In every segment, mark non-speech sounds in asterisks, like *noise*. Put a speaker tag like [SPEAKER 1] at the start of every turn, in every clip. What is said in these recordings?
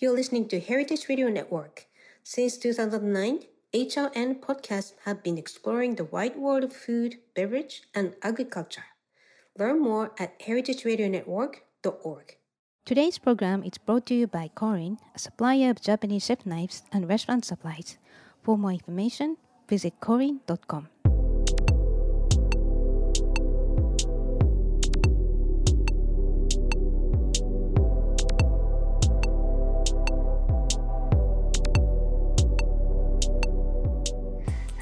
[SPEAKER 1] You're listening to Heritage Radio Network. Since 2009, HRN podcasts have been exploring the wide world of food, beverage, and agriculture. Learn more at heritageradionetwork.org.
[SPEAKER 2] Today's program is brought to you by Korin, a supplier of Japanese chef knives and restaurant supplies. For more information, visit korin.com.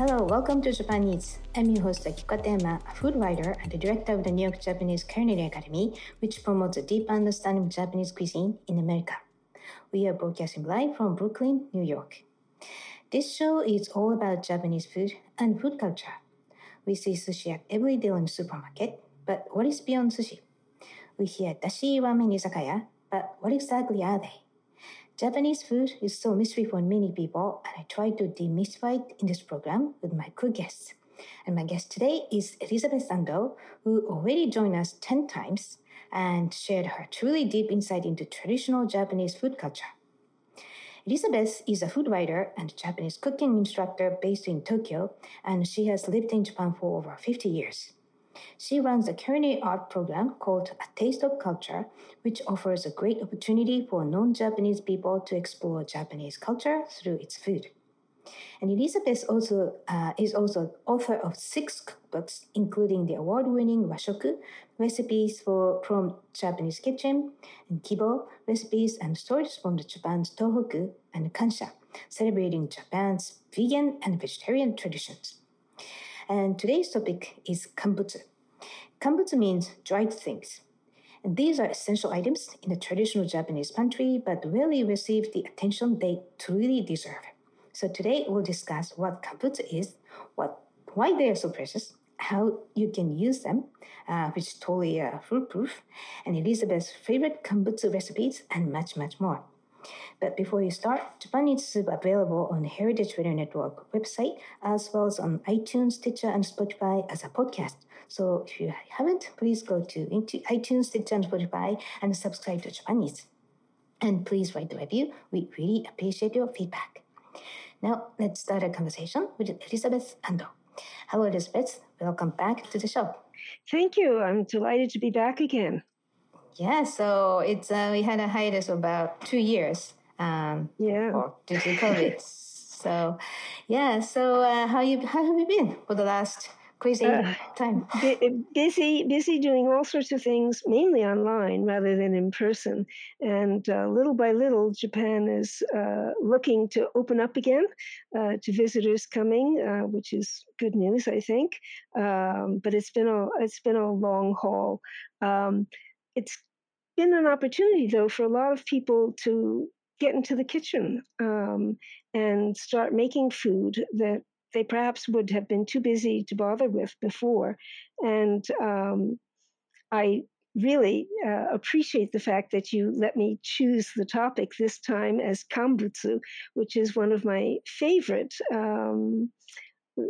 [SPEAKER 2] Hello, welcome to Japan Eats. I'm your host Akiko Katayama, a food writer and the director of the New York Japanese Culinary Academy, which promotes a deep understanding of Japanese cuisine in America. We are broadcasting live from Brooklyn, New York. This show is all about Japanese food and food culture. We see sushi at every day in supermarket, but what is beyond sushi? We hear dashi ramen izakaya, but what exactly are they? Japanese food is so mystery for many people, and I try to demystify it in this program with my cool guests. And my guest today is Elizabeth Andoh, who already joined us 10 times and shared her truly deep insight into traditional Japanese food culture. Elizabeth is a food writer and Japanese cooking instructor based in Tokyo, and she has lived in Japan for over 50 years. She runs a culinary art program called A Taste of Culture, which offers a great opportunity for non Japanese people to explore Japanese culture through its food. And Elizabeth also uh, is also author of six cookbooks, including the award-winning Washoku recipes for from Japanese kitchen, and Kibo recipes and stories from the Japan's Tohoku and Kansha, celebrating Japan's vegan and vegetarian traditions. And today's topic is kambutsu. Kambutsu means dried things. And these are essential items in the traditional Japanese pantry, but rarely receive the attention they truly deserve. So today we'll discuss what kambutsu is, what, why they are so precious, how you can use them, uh, which is totally uh, foolproof, and Elizabeth's favorite kambutsu recipes, and much, much more. But before you start, Japan Eats Soup available on the Heritage Radio Network website, as well as on iTunes, Stitcher, and Spotify as a podcast. So if you haven't, please go to iTunes, Stitcher, and Spotify and subscribe to Japan Eats. And please write a review. We really appreciate your feedback. Now, let's start a conversation with Elizabeth Andoh. Hello, Elizabeth. Welcome back to the show.
[SPEAKER 3] Thank you. I'm delighted to be back again.
[SPEAKER 2] Yeah, so it's uh, we had a hiatus of about two years. Um,
[SPEAKER 3] yeah.
[SPEAKER 2] Due to COVID. *laughs* so, yeah. So, uh, how you how have you been for the last crazy uh, time. *laughs*
[SPEAKER 3] busy, busy doing all sorts of things, mainly online rather than in person. And uh, little by little, Japan is uh, looking to open up again uh, to visitors coming, uh, which is good news, I think. Um, but it's been a it's been a long haul. Um, it's been an opportunity, though, for a lot of people to get into the kitchen um, and start making food that they perhaps would have been too busy to bother with before. And um, I really uh, appreciate the fact that you let me choose the topic this time as kambutsu, which is one of my favorite um,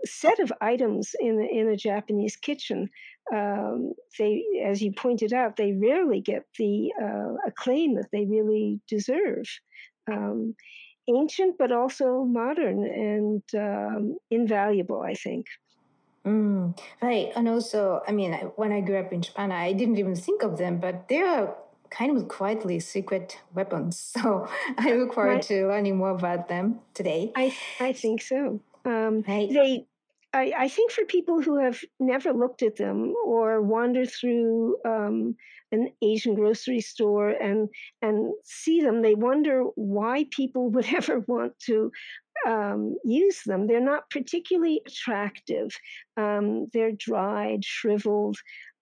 [SPEAKER 3] set of items in in a Japanese kitchen. Um, they, as you pointed out, they rarely get the uh, acclaim that they really deserve. Um, ancient but also modern and um, invaluable, I think.
[SPEAKER 2] Mm, right. And also, I mean, when I grew up in Japan, I didn't even think of them, but they are kind of quietly secret weapons. *laughs* So I look forward right. to learning more about them today.
[SPEAKER 3] I, I think so. Um, right. They I, I, think for people who have never looked at them or wander through um, an Asian grocery store and and see them, they wonder why people would *laughs* ever want to um, use them. They're not particularly attractive. Um, they're dried, shriveled.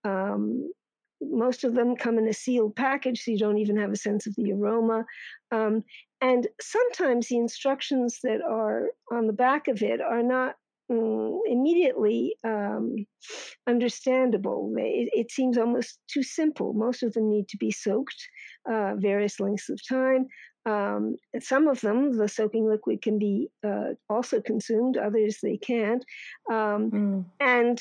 [SPEAKER 3] Um, most of them come in a sealed package, so you don't even have a sense of the aroma. Um, and sometimes the instructions that are on the back of it are not Mm, immediately um, understandable. It, it, seems almost too simple. Most of them need to be soaked uh, various lengths of time. Um, some of them, the soaking liquid can be uh, also consumed, others they can't. Um, mm. And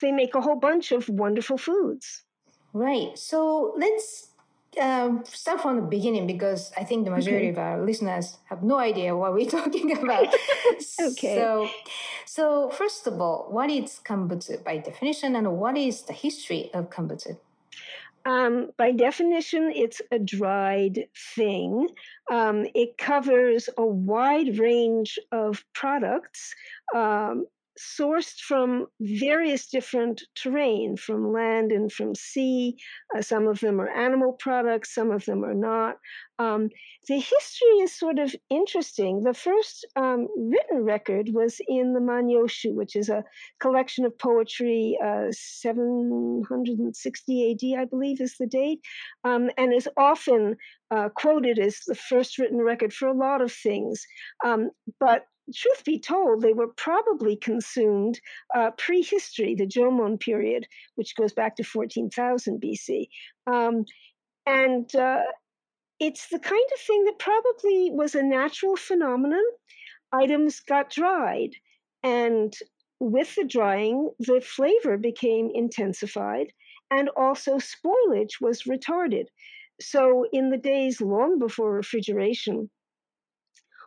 [SPEAKER 3] they make a whole bunch of wonderful foods.
[SPEAKER 2] Right. So let's um, start from the beginning because I think the majority okay. of our listeners have no idea what we're *laughs* talking about.
[SPEAKER 3] okay.
[SPEAKER 2] So, so first of all, what is kambutsu by definition, and what is the history of kambutsu?
[SPEAKER 3] Um, by definition, it's a dried thing. Um, it covers a wide range of products. Um, sourced from various different terrain, from land and from sea. Uh, some of them are animal products, some of them are not. Um, the history is sort of interesting. The first um, written record was in the Manyoshu, which is a collection of poetry, uh, 760 AD, I believe, is the date, um, and is often uh, quoted as the first written record for a lot of things. Um, but truth be told, they were probably consumed uh, prehistory, the Jomon period, which goes back to 14,000 BC. Um, and uh, it's the kind of thing that probably was a natural phenomenon. Items got dried, and with the drying, the flavor became intensified, and also spoilage was retarded. So, in the days long before refrigeration,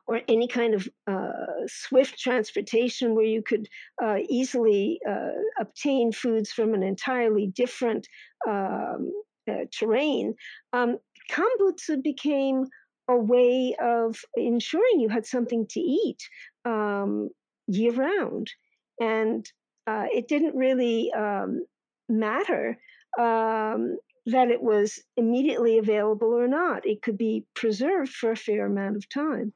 [SPEAKER 3] or any kind of uh, swift transportation where you could uh, easily uh, obtain foods from an entirely different um, uh, terrain, um, became a way of ensuring you had something to eat um, year round. And uh, it didn't really um, matter um, that it was immediately available or not. It could be preserved for a fair amount of time.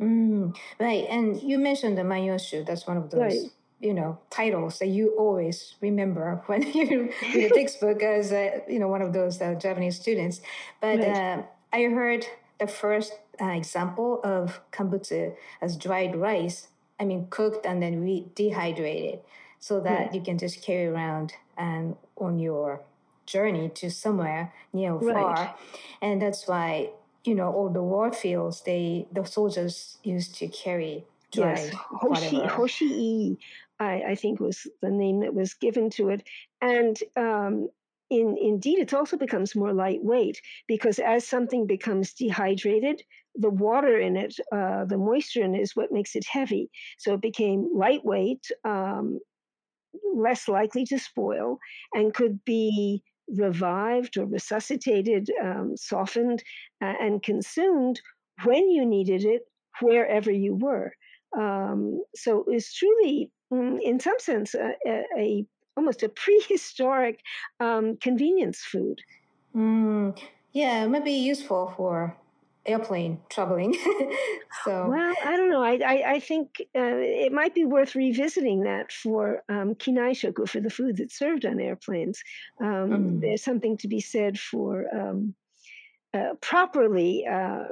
[SPEAKER 2] Mm, right. And you mentioned the Manyoshu. That's one of those, right. you know, titles that you always remember *laughs* when you read *laughs* a textbook as, a, you know, one of those uh, Japanese students. But right. uh, I heard the first uh, example of kambutsu as dried rice. I mean, cooked and then re- dehydrated so that right. you can just carry around and on your journey to somewhere near or far. And that's why you know, all the war fields, they the soldiers used to carry yes,
[SPEAKER 3] Hoshi Hoshi I, I think was the name that was given to it, and um, in indeed, it also becomes more lightweight because as something becomes dehydrated, the water in it, uh, the moisture in it, is what makes it heavy. So it became lightweight, um, less likely to spoil, and could be revived or resuscitated, um, softened, uh, and consumed when you needed it, wherever you were. Um, so it's truly, mm, in some sense, a, a, a almost a *laughs* prehistoric um, convenience food.
[SPEAKER 2] Mm, yeah, it might be useful for airplane traveling. *laughs* so
[SPEAKER 3] well, I don't know. I I, I think uh, it might be worth revisiting that for um, kinaishoku for the food that's served on airplanes. Um, mm. There's something to be said for um, uh, properly. Uh,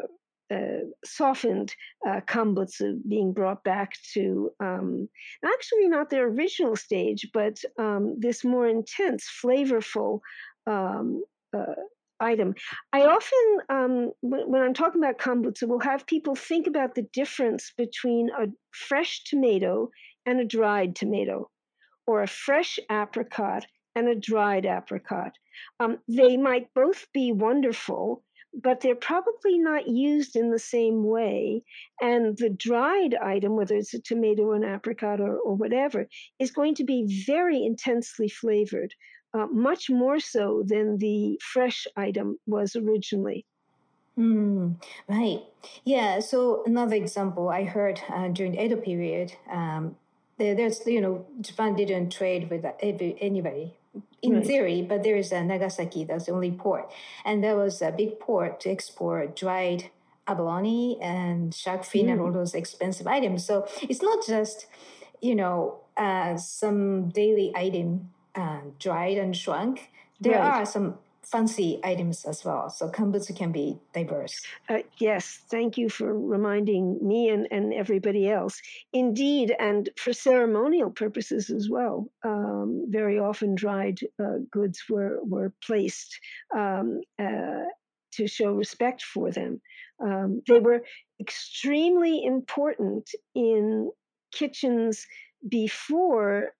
[SPEAKER 3] uh, softened uh, kambutsu being brought back to um, actually not their original stage, but um, this more intense, flavorful um, uh, item. I often, um, when I'm talking about kambutsu, will have people think about the difference between a fresh tomato and a dried tomato, or a fresh apricot and a dried apricot. Um, they might both be wonderful, but they're probably not used in the same way. And the dried item, whether it's a tomato an apricot or, or whatever, is going to be very intensely flavored uh, much more so than the fresh item was originally.
[SPEAKER 2] Mm, right. Yeah. So another example I heard uh, during the Edo period, um, there, there's you know Japan didn't trade with anybody in right. theory, but there is a Nagasaki that's the only port, and there was a big port to export dried abalone and shark fin mm. and all those expensive items. So it's not just you know uh, some daily item uh, dried and shrunk, there right. are some fancy items as well. So kambutsu can be diverse.
[SPEAKER 3] Uh, yes, thank you for reminding me and, and everybody else. Indeed, and for ceremonial purposes as well. Um, very often, dried uh, goods were were placed um, uh, to show respect for them. Um, they were extremely important in kitchens before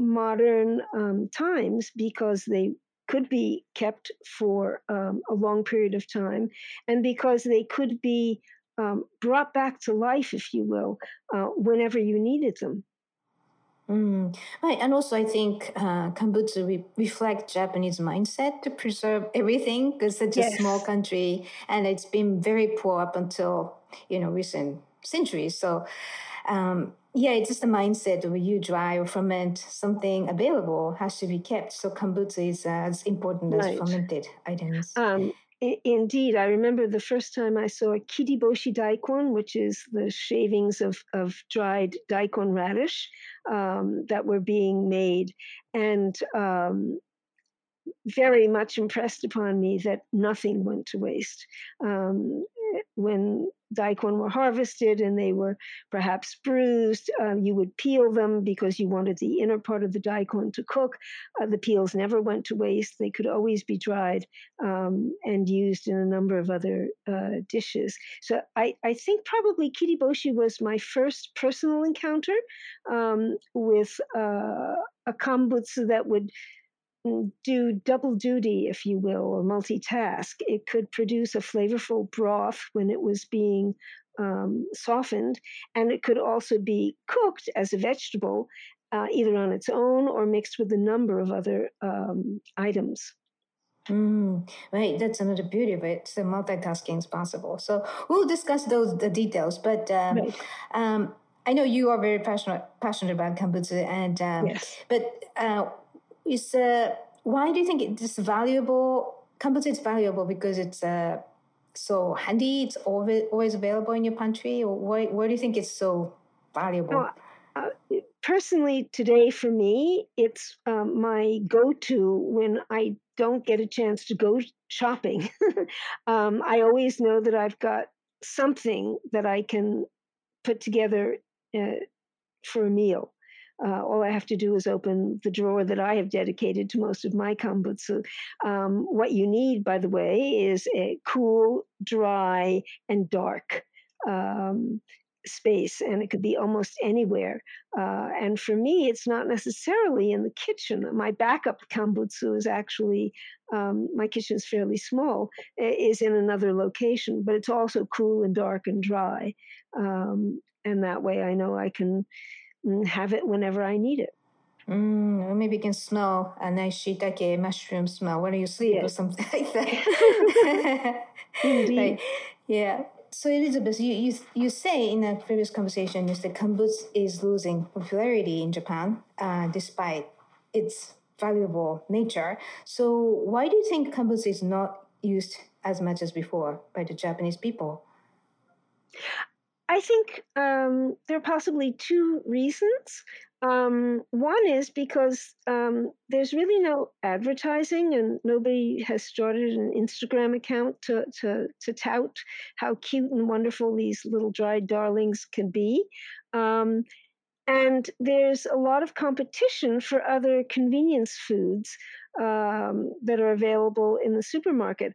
[SPEAKER 3] modern um, times because they could be kept for um, a long period of time, and because they could be um, brought back to life, if you will, uh, whenever you needed them.
[SPEAKER 2] Mm, right, and also I think uh, Kambutsu re- reflect Japanese mindset to preserve everything because such yes. a small country, and it's been very poor up until you know recent centuries. So, um, yeah, it's just a mindset where you dry or ferment something available has to be kept. So kambutsu is as important right. as fermented items.
[SPEAKER 3] Um, indeed, I remember the first time I saw a kiriboshi daikon, which is the shavings of, of dried daikon radish um, that were being made, and um, very much impressed upon me that nothing went to waste. Um, when daikon were harvested and they were perhaps bruised, uh, you would peel them because you wanted the inner part of the daikon to cook. Uh, the peels never went to waste. They could always be dried um, and used in a number of other uh, dishes. So I, I, think probably kiriboshi was my first personal encounter um, with uh, a kambutsu that would do double duty, if you will, or multitask. It could produce a flavorful broth when it was being um, softened, and it could also be cooked as a vegetable, uh, either on its own or mixed with a number of other um, items.
[SPEAKER 2] Mm, right, that's another beauty of it. So multitasking is possible. So we'll discuss those the details, but um, right. um, I know you are very passionate passionate about kambutsu, and um, yes. but uh, is uh, why do you think it's valuable? Kambutsu is valuable because it's uh, so handy. It's always always available in your pantry. Why? Why do you think it's so valuable?
[SPEAKER 3] uh, personally, today for me, it's um, my go-to when I don't get a chance to go shopping. *laughs* um, I always know that I've got something that I can put together uh, for a meal. Uh, all I have to do is open the drawer that I have dedicated to most of my kambutsu. Um, what you need, by the way, is a cool, dry, and dark um, space, and it could be almost anywhere. Uh, and for me, it's not necessarily in the kitchen. My backup kambutsu is actually um, my kitchen is fairly small, is in another location, but it's also cool and dark and dry. Um, and that way, I know I can and have it whenever I need it.
[SPEAKER 2] Mm, maybe you can smell a nice shiitake mushroom smell when you sleep yes. or something *laughs* like that. *laughs*
[SPEAKER 3] Indeed.
[SPEAKER 2] Yeah. So Elizabeth, you, you you say in a previous conversation, you said kambutsu is losing popularity in Japan uh, despite its valuable nature. So why do you think kambutsu is not used as much as before by the Japanese people?
[SPEAKER 3] I think um, there are possibly two reasons. Um, one is because um, there's really no advertising, and nobody has started an Instagram account to, to, to tout how cute and wonderful these little dried darlings can be. Um, and there's a lot of competition for other convenience foods um, that are available in the supermarket.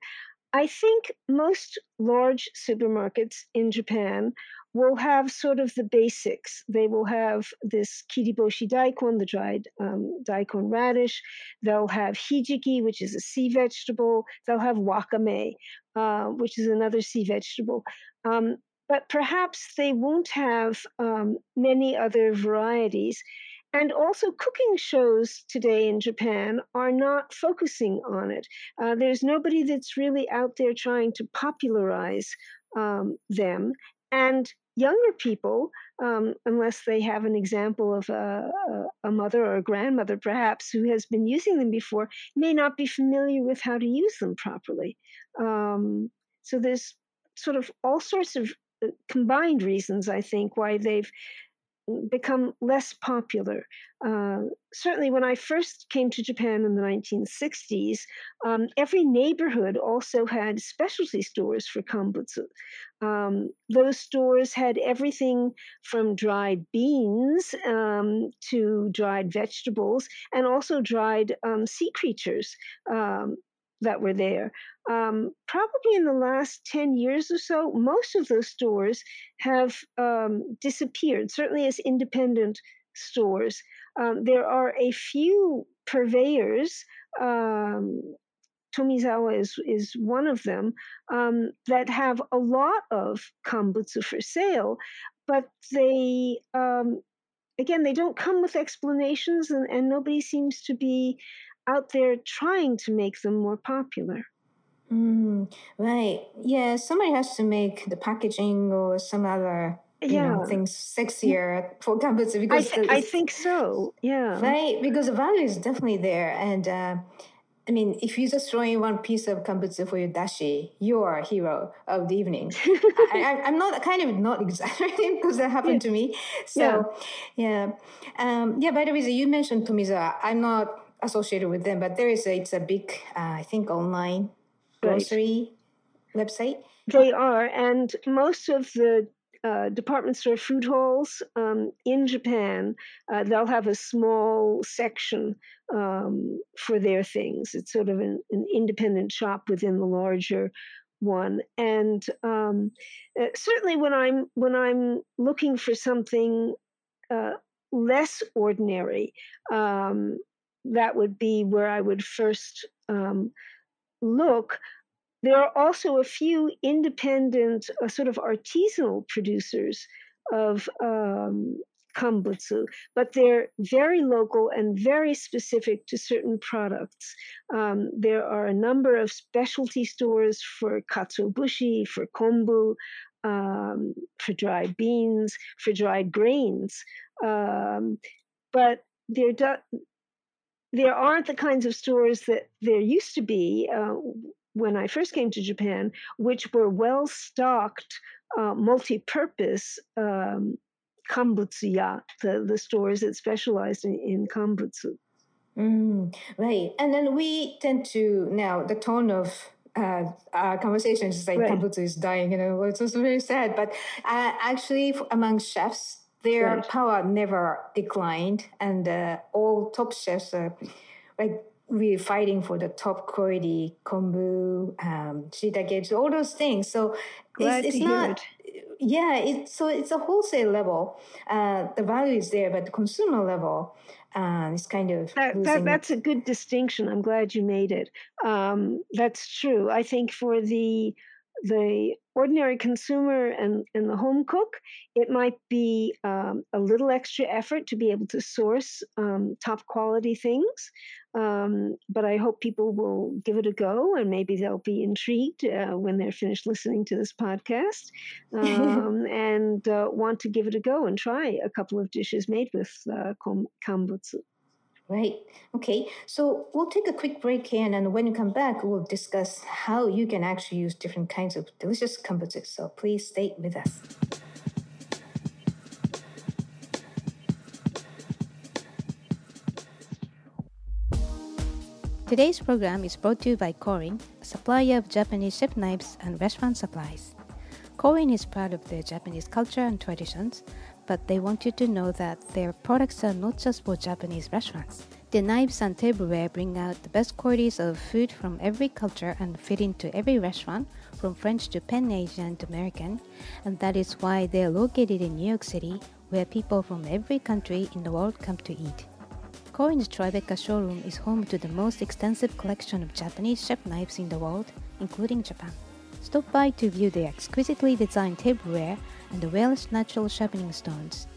[SPEAKER 3] I think most large supermarkets in Japan will have sort of the basics. They will have this kiriboshi daikon, the dried um, daikon radish. They'll have hijiki, which is a sea vegetable. They'll have wakame, uh, which is another sea vegetable. Um, but perhaps they won't have um, many other varieties. And also, cooking shows today in Japan are not focusing on it. Uh, there's nobody that's really out there trying to popularize um, them. And younger people, um, unless they have an example of a, a, mother or a grandmother, perhaps, who has been using them before, may not be familiar with how to use them properly. Um, so there's sort of all sorts of uh, combined reasons, I think, why they've become less popular. Uh, certainly, when I first came to Japan in the 1960s, um, every neighborhood also had specialty stores for kambutsu. Um, those stores had everything from dried beans um, to dried vegetables and also dried um, sea creatures um, that were there. Um, probably in the last 10 years or so, most of those stores have um, disappeared, certainly as independent stores. Um, there are a few purveyors um, Tomizawa is is one of them um, that have a lot of kambutsu for sale, but they um, again they don't come with explanations, and, and nobody seems to be out there trying to make them more popular.
[SPEAKER 2] Mm, right. Yeah, somebody has to make the packaging or some other you
[SPEAKER 3] Yeah.
[SPEAKER 2] know things sexier for
[SPEAKER 3] I,
[SPEAKER 2] because
[SPEAKER 3] th- I think so. Yeah.
[SPEAKER 2] right because the value is definitely there and uh, I mean if you just throw in one piece of kambutsu for your dashi you're a hero of the evening *laughs* I, I, I'm not kind of not exaggerating *laughs* because that happened to me so yeah um, yeah by the way you mentioned Tomiza I'm not associated with them but there is a it's a big uh, I think online
[SPEAKER 3] Right.
[SPEAKER 2] grocery website
[SPEAKER 3] They are, and most of the uh, department store food halls um, in Japan, uh, they'll have a small section um, for their things. It's sort of an, an independent shop within the larger one, and um, uh, certainly when I'm when I'm looking for something uh, less ordinary, um, that would be where I would first um, look. There are also a few independent, uh, sort of artisanal producers of um, kambutsu, but they're very local and very specific to certain products. Um, there are a number of specialty stores for katsuobushi, for kombu, um, for dried beans, for dried grains. Um, but there, do- there aren't the kinds of stores that there used to be uh, when I first came to Japan, which were well stocked, uh, multi purpose um, kambutsuya, the, the stores that specialized in, in kambutsu.
[SPEAKER 2] Mm, right. And then we tend to now the tone of uh, our conversation is like
[SPEAKER 3] Right.
[SPEAKER 2] Kambutsu is dying, you know, it's also very sad. But uh, actually, among chefs, their
[SPEAKER 3] Right.
[SPEAKER 2] power never declined, and uh, all top chefs are like really fighting for the top quality kombu, um, shiitake, all those things. So
[SPEAKER 3] Glad
[SPEAKER 2] it's, it's not.
[SPEAKER 3] it.
[SPEAKER 2] Yeah, it's so it's a wholesale level. Uh, the value is there, but the consumer level uh, is kind of
[SPEAKER 3] That, that, that's a good distinction. I'm glad you made it. Um, that's true. I think for the the ordinary consumer and, and the home cook, it might be um, a little extra effort to be able to source um, top quality things. Um, but I hope people will give it a go and maybe they'll be intrigued uh, when they're finished listening to this podcast *laughs* um, and uh, want to give it a go and try a couple of dishes made with uh, kom- kambutsu.
[SPEAKER 2] Right. Okay. So we'll take a quick break here, and when you come back, we'll discuss how you can actually use different kinds of delicious kambutsu. So please stay with us.
[SPEAKER 1] Today's program is brought to you by Korin, a supplier of Japanese chef knives and restaurant supplies. Korin is proud of their Japanese culture and traditions, but they want you to know that their products are not just for Japanese restaurants. Their knives and tableware bring out the best qualities of food from every culture and fit into every restaurant, from French to Pan Asian to American, and that is why they are located in New York City, where people from every country in the world come to eat. Korin's Tribeca showroom is home to the most extensive collection of Japanese chef knives in the world, including Japan. Stop by to view their exquisitely designed tableware and the Welsh natural sharpening stones.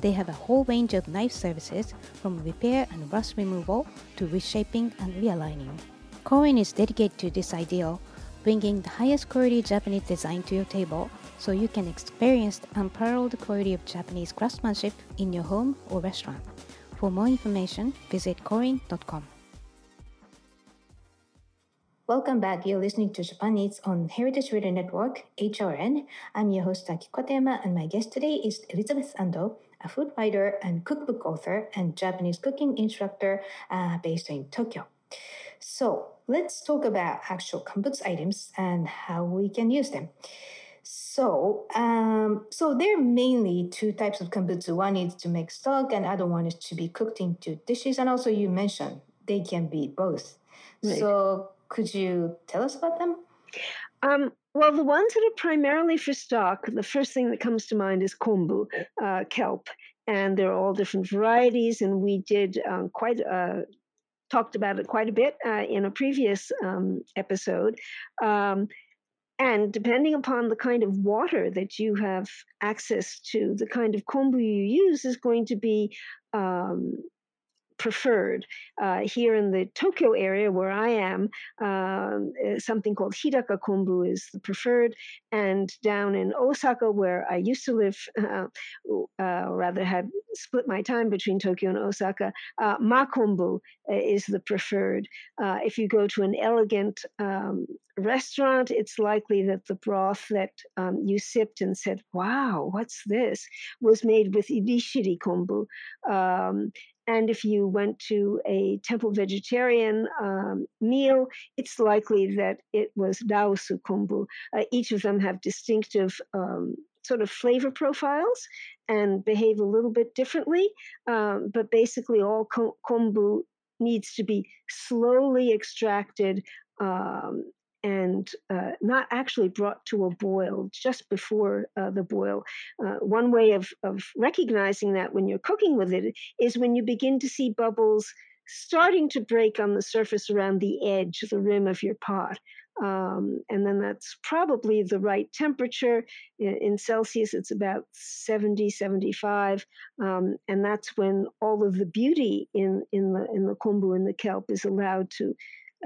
[SPEAKER 1] They have a whole range of knife services from repair and rust removal to reshaping and realigning. Korin is dedicated to this ideal, bringing the highest quality Japanese design to your table so you can experience the unparalleled quality of Japanese craftsmanship in your home or restaurant. For more information, visit korin.com.
[SPEAKER 2] Welcome back. You're listening to Japan Eats on Heritage Radio Network, HRN. I'm your host, Akiko Katayama, and my guest today is Elizabeth Andoh, a food writer and cookbook author and Japanese cooking instructor uh, based in Tokyo. So let's talk about actual kambutsu items and how we can use them. So, um, so there are mainly two types of kambutsu. One is to make stock, and other one is to be cooked into dishes. And also, you mentioned they can be both.
[SPEAKER 3] Right.
[SPEAKER 2] So, could you tell us about them?
[SPEAKER 3] Um, well, the ones that are primarily for stock, the first thing that comes to mind is kombu, uh, kelp. And there are all different varieties. And we did um, quite a, talked about it quite a bit uh, in a previous um, episode. Um, and depending upon the kind of water that you have access to, the kind of kombu you use is going to be um, preferred. Uh, here in the Tokyo area where I am, um, uh, something called Hidaka kombu is the preferred. And down in Osaka, where I used to live, *laughs* uh, uh, rather had split my time between Tokyo and Osaka, uh, makombu uh, is the preferred. Uh, if you go to an elegant um, restaurant, it's likely that the broth that um, you sipped and said, wow, what's this, was made with Rishiri kombu. Um, and if you went to a temple vegetarian um, meal, it's likely that it was Rausu kombu. Uh, each of them have distinctive um, sort of flavor profiles and behave a little bit differently. Um, but basically, all kombu needs to be slowly extracted um, and uh, not actually brought to a boil just before uh, the boil. Uh, one way of, of recognizing that when you're cooking with it is when you begin to see bubbles starting to break on the surface around the edge, the rim of your pot. Um, and then that's probably the right temperature. In, in Celsius, it's about 70, 75. Um, and that's when all of the beauty in, in, the, in the kombu and the kelp is allowed to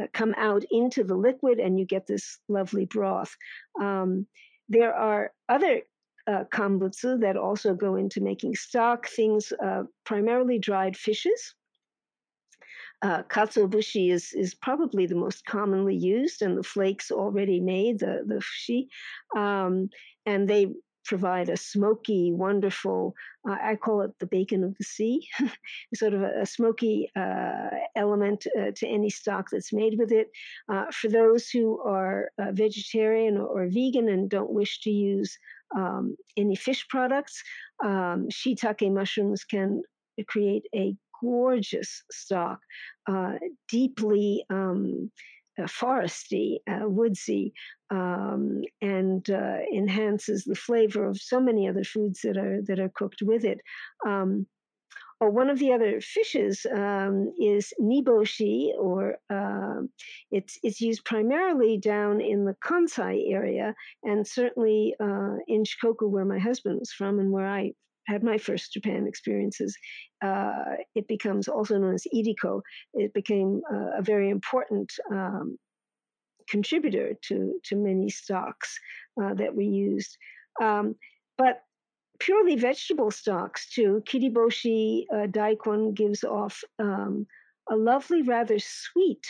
[SPEAKER 3] uh, come out into the liquid and you get this lovely broth. Um, there are other uh, kambutsu that also go into making stock, things uh, primarily dried fishes. Uh, katsuobushi is, is probably the most commonly used, and the flakes already made, the, the fushi. Um, and they provide a smoky, wonderful, uh, I call it the bacon of the sea, *laughs* sort of a, a smoky uh, element uh, to any stock that's made with it. Uh, for those who are uh, vegetarian or, or, vegan and don't wish to use um, any fish products, um, shiitake mushrooms can create a gorgeous stock, uh, deeply um, foresty, uh, woodsy, um, and uh, enhances the flavor of so many other foods that are that are cooked with it. Um, or one of the other fishes um, is niboshi, or uh, it's it's used primarily down in the Kansai area, and certainly uh, in Shikoku, where my husband was from, and where I had my first Japan experiences, uh, it becomes also known as iriko. It became uh, a very important um, contributor to, to many stocks uh, that we used. Um, but purely vegetable stocks too, kiriboshi uh, daikon gives off um, a lovely, rather sweet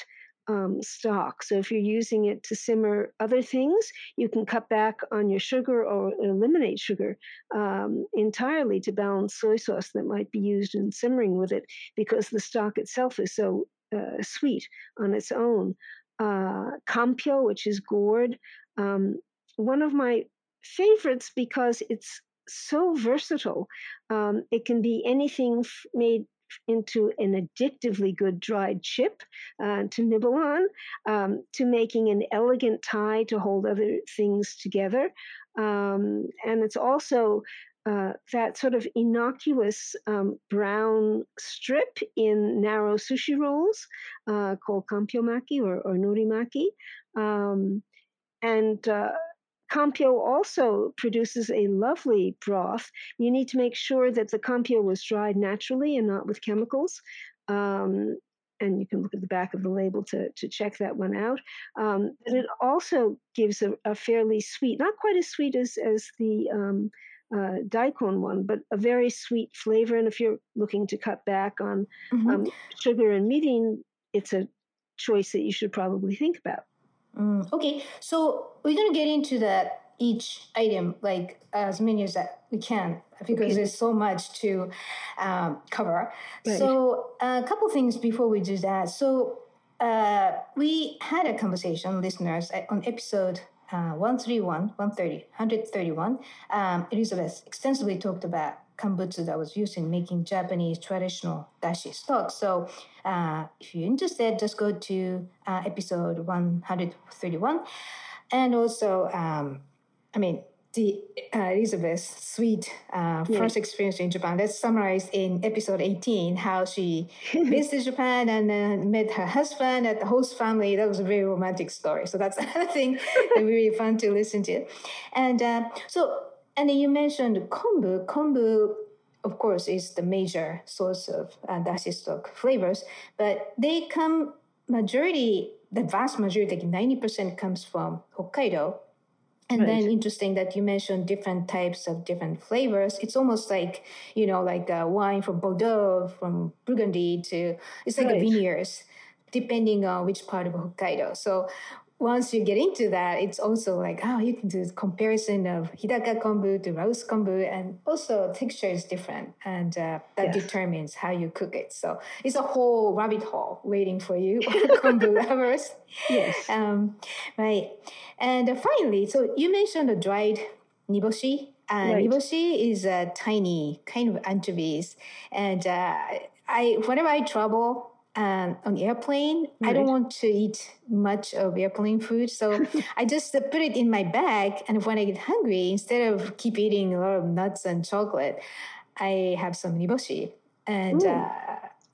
[SPEAKER 3] um, stock. So if you're using it to simmer other things, you can cut back on your sugar or eliminate sugar um, entirely to balance soy sauce that might be used in simmering with it because the stock itself is so uh, sweet on its own. Uh, kampyo, which is gourd, um, one of my favorites because it's so versatile. Um, it can be anything f- made into an addictively good dried chip uh, to nibble on, um, to making an elegant tie to hold other things together. Um, and it's also uh, that sort of innocuous um, brown strip in narrow sushi rolls uh, called kampyomaki or, or norimaki. Um, and Kampyo also produces a lovely broth. You need to make sure that the Kampyo was dried naturally and not with chemicals. Um, and you can look at the back of the label to, to check that one out. Um, but it also gives a, a, fairly sweet, not quite as sweet as, as the um, uh, daikon one, but a very sweet flavor. And if you're looking to cut back on mm-hmm. Um, sugar and mirin, it's a choice that you should probably think about.
[SPEAKER 2] Mm, okay, so we're gonna get into that each item like as many as that we can because okay. there's so much to um, cover. Right. So a couple things before we do that. So uh, we had a conversation, listeners, on episode uh, 131, 130, 131. Um, Elizabeth extensively talked about kambutsu that was used in making Japanese traditional dashi stock. So uh, if you're interested, just go to uh, episode 131. And also, um, I mean, the uh, Elizabeth's sweet uh, first experience in Japan. Let's summarize in episode 18 how she *laughs* visited Japan and then met her husband at the host family. That was a very romantic story. So that's *laughs* another thing that really fun to listen to. And uh, so, and then you mentioned kombu. Kombu, of course, is the major source of uh, dashi stock flavors, but they come majority, the vast majority, like 90% comes from Hokkaido and right. then interesting that you mentioned different types of different flavors. It's almost like, you know, like a wine from Bordeaux, from Burgundy to, it's like right. a vineyards, depending on which part of Hokkaido. So once you get into that, it's also like, oh, you can do this comparison of Hidaka kombu to Rausu kombu, and also texture is different, and uh, that yes. determines how you cook it. So it's a whole rabbit hole waiting for you, *laughs* kombu *laughs* lovers.
[SPEAKER 3] Yes.
[SPEAKER 2] Um, right. And uh, finally, so you mentioned the dried niboshi. Uh, right. Niboshi is a tiny kind of anchovies, and uh, I whenever I travel um, on airplane. Right. I don't want to eat much of airplane food, so *laughs* I just put it in my bag. And when I get hungry, instead of keep eating a lot of nuts and chocolate, I have some niboshi, and uh,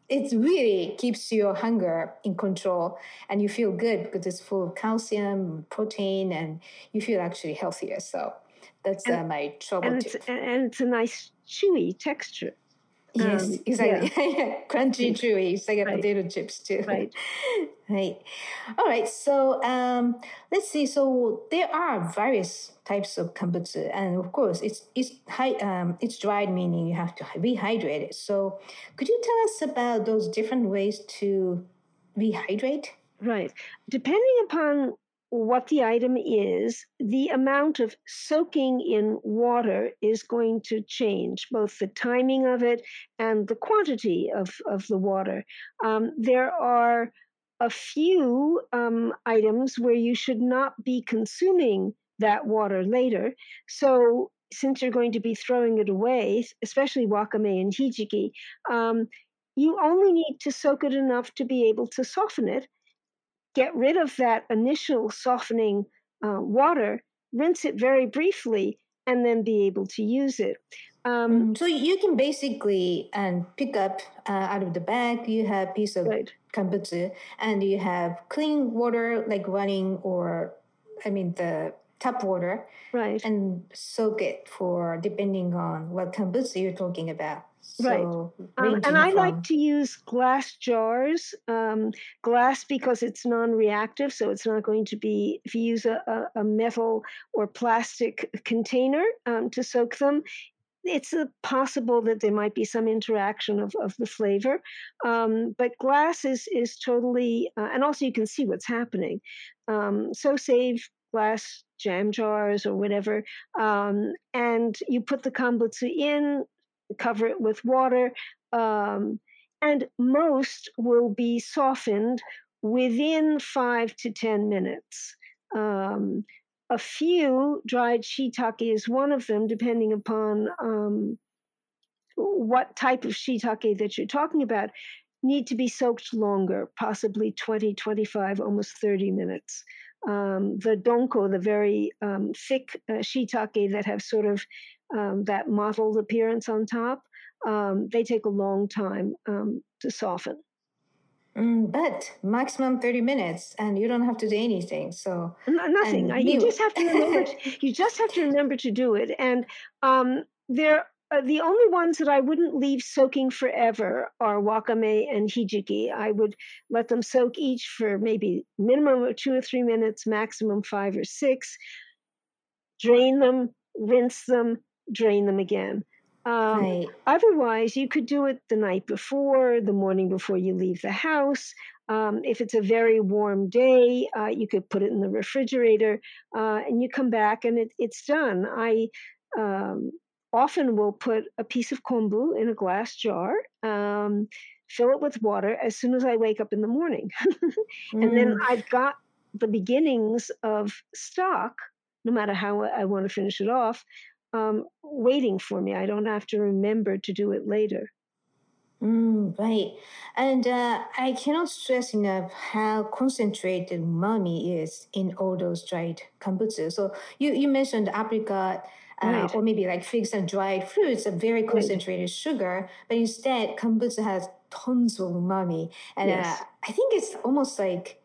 [SPEAKER 2] it really keeps your hunger in control, and you feel good because it's full of calcium, protein, and you feel actually healthier. So that's and, uh, my trouble
[SPEAKER 3] and it's, and it's a nice chewy texture.
[SPEAKER 2] Yes, um, exactly. *laughs* Yeah. Crunchy, chewy. It's like a potato chips too.
[SPEAKER 3] Right. *laughs*
[SPEAKER 2] right. All right. So um, let's see. So there are various types of kambutsu, and of course, it's it's high. Um, it's dried, meaning you have to rehydrate it. So could you tell us about those different ways to rehydrate?
[SPEAKER 3] Right. Depending upon what the item is, the amount of soaking in water is going to change, both the timing of it and the quantity of, of the water. Um, there are a few um, items where you should not be consuming that water later. So, since you're going to be throwing it away, especially wakame and hijiki, um, you only need to soak it enough to be able to soften it get rid of that initial softening uh, water, rinse it very briefly, and then be able to use it.
[SPEAKER 2] Um, mm, so you can basically um, pick up uh, out of the bag. You have piece of right. and you have clean water like running, or I mean the tap water,
[SPEAKER 3] right?
[SPEAKER 2] And soak it for depending on what kambutsu you're talking about.
[SPEAKER 3] So right. Um, and I from... like to use glass jars. Um, glass because it's non reactive, so it's not going to be, if you use a, a, metal or plastic container um, to soak them, it's possible that there might be some interaction of, of the flavor. Um, but glass is, is totally, uh, and also you can see what's happening. Um, so save glass jam jars or whatever, um, and you put the kambutsu in, cover it with water, um, and most will be softened within five to 10 minutes. Um, a few, dried shiitake is one of them, depending upon um, what type of shiitake that you're talking about, need to be soaked longer, possibly 20, 25, almost 30 minutes. Um, the donko, the very um, thick uh, shiitake that have sort of um, that mottled appearance on top, um, they take a long time um, to soften.
[SPEAKER 2] Mm, but maximum 30 minutes and you don't have to do anything so
[SPEAKER 3] nothing you just have to remember *laughs* to, you just have to remember to do it and um, there uh, the only ones that I wouldn't leave soaking forever are wakame and hijiki. I would let them soak each for maybe minimum of two or three minutes, maximum five or six. Drain them, rinse them, drain them again. Um, right. Otherwise, you could do it the night before, the morning before you leave the house. Um, if it's a very warm day, uh, you could put it in the refrigerator uh, and you come back and it, it's done. I um, often will put a piece of kombu in a glass jar, um, fill it with water as soon as I wake up in the morning. *laughs* and mm. then I've got the beginnings of stock, no matter how I want to finish it off, um, waiting for me. I don't have to remember to do it later.
[SPEAKER 2] Mm, right. And uh, I cannot stress enough how concentrated umami is in all those dried kambutsu. So you, you mentioned apricot, uh, right. or maybe like figs and dried fruits, a very concentrated right. sugar, but instead kambutsu has tons of umami. And uh, yes. uh, I think it's almost like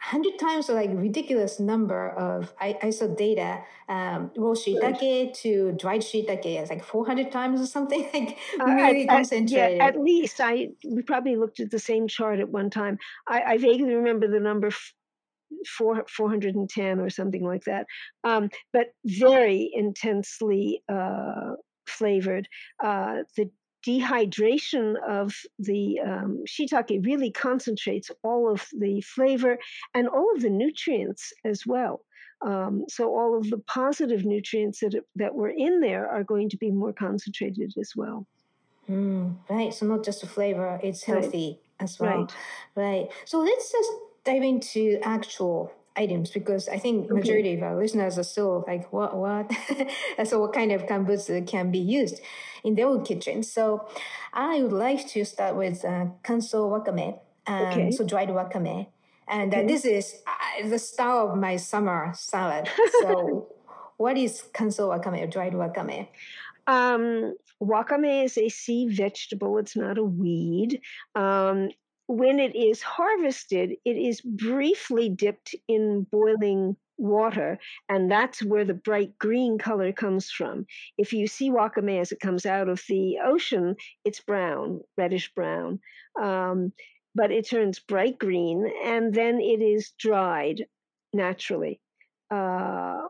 [SPEAKER 2] 100 times or like ridiculous number of I, I saw data um raw shiitake to dried shiitake it's like 400 times or something *laughs* like really
[SPEAKER 3] uh, concentrated at, yeah, at least i we probably looked at the same chart at one time i, I vaguely remember the number four, 410 or something like that um, but very intensely uh, flavored uh, the dehydration of the um, shiitake really concentrates all of the flavor and all of the nutrients as well. Um, so all of the positive nutrients that that were in there are going to be more concentrated as well.
[SPEAKER 2] Mm, right. So not just the flavor; it's healthy right. as well. Right. Right. So let's just dive into actual items because I think majority okay. of our listeners are still like, what, what? *laughs* so what kind of kambutsu can be used in their own kitchen? So I would like to start with uh, kanso wakame, um, okay. so dried wakame. And uh, okay. this is uh, the star of my summer salad. *laughs* So what is kanso wakame or dried wakame?
[SPEAKER 3] Um, wakame is a sea vegetable. It's not a weed. Um, when it is harvested, it is briefly dipped in boiling water, and that's where the bright green color comes from. If you see wakame as it comes out of the ocean, it's brown, reddish brown, um, but it turns bright green, and then it is dried naturally. Uh,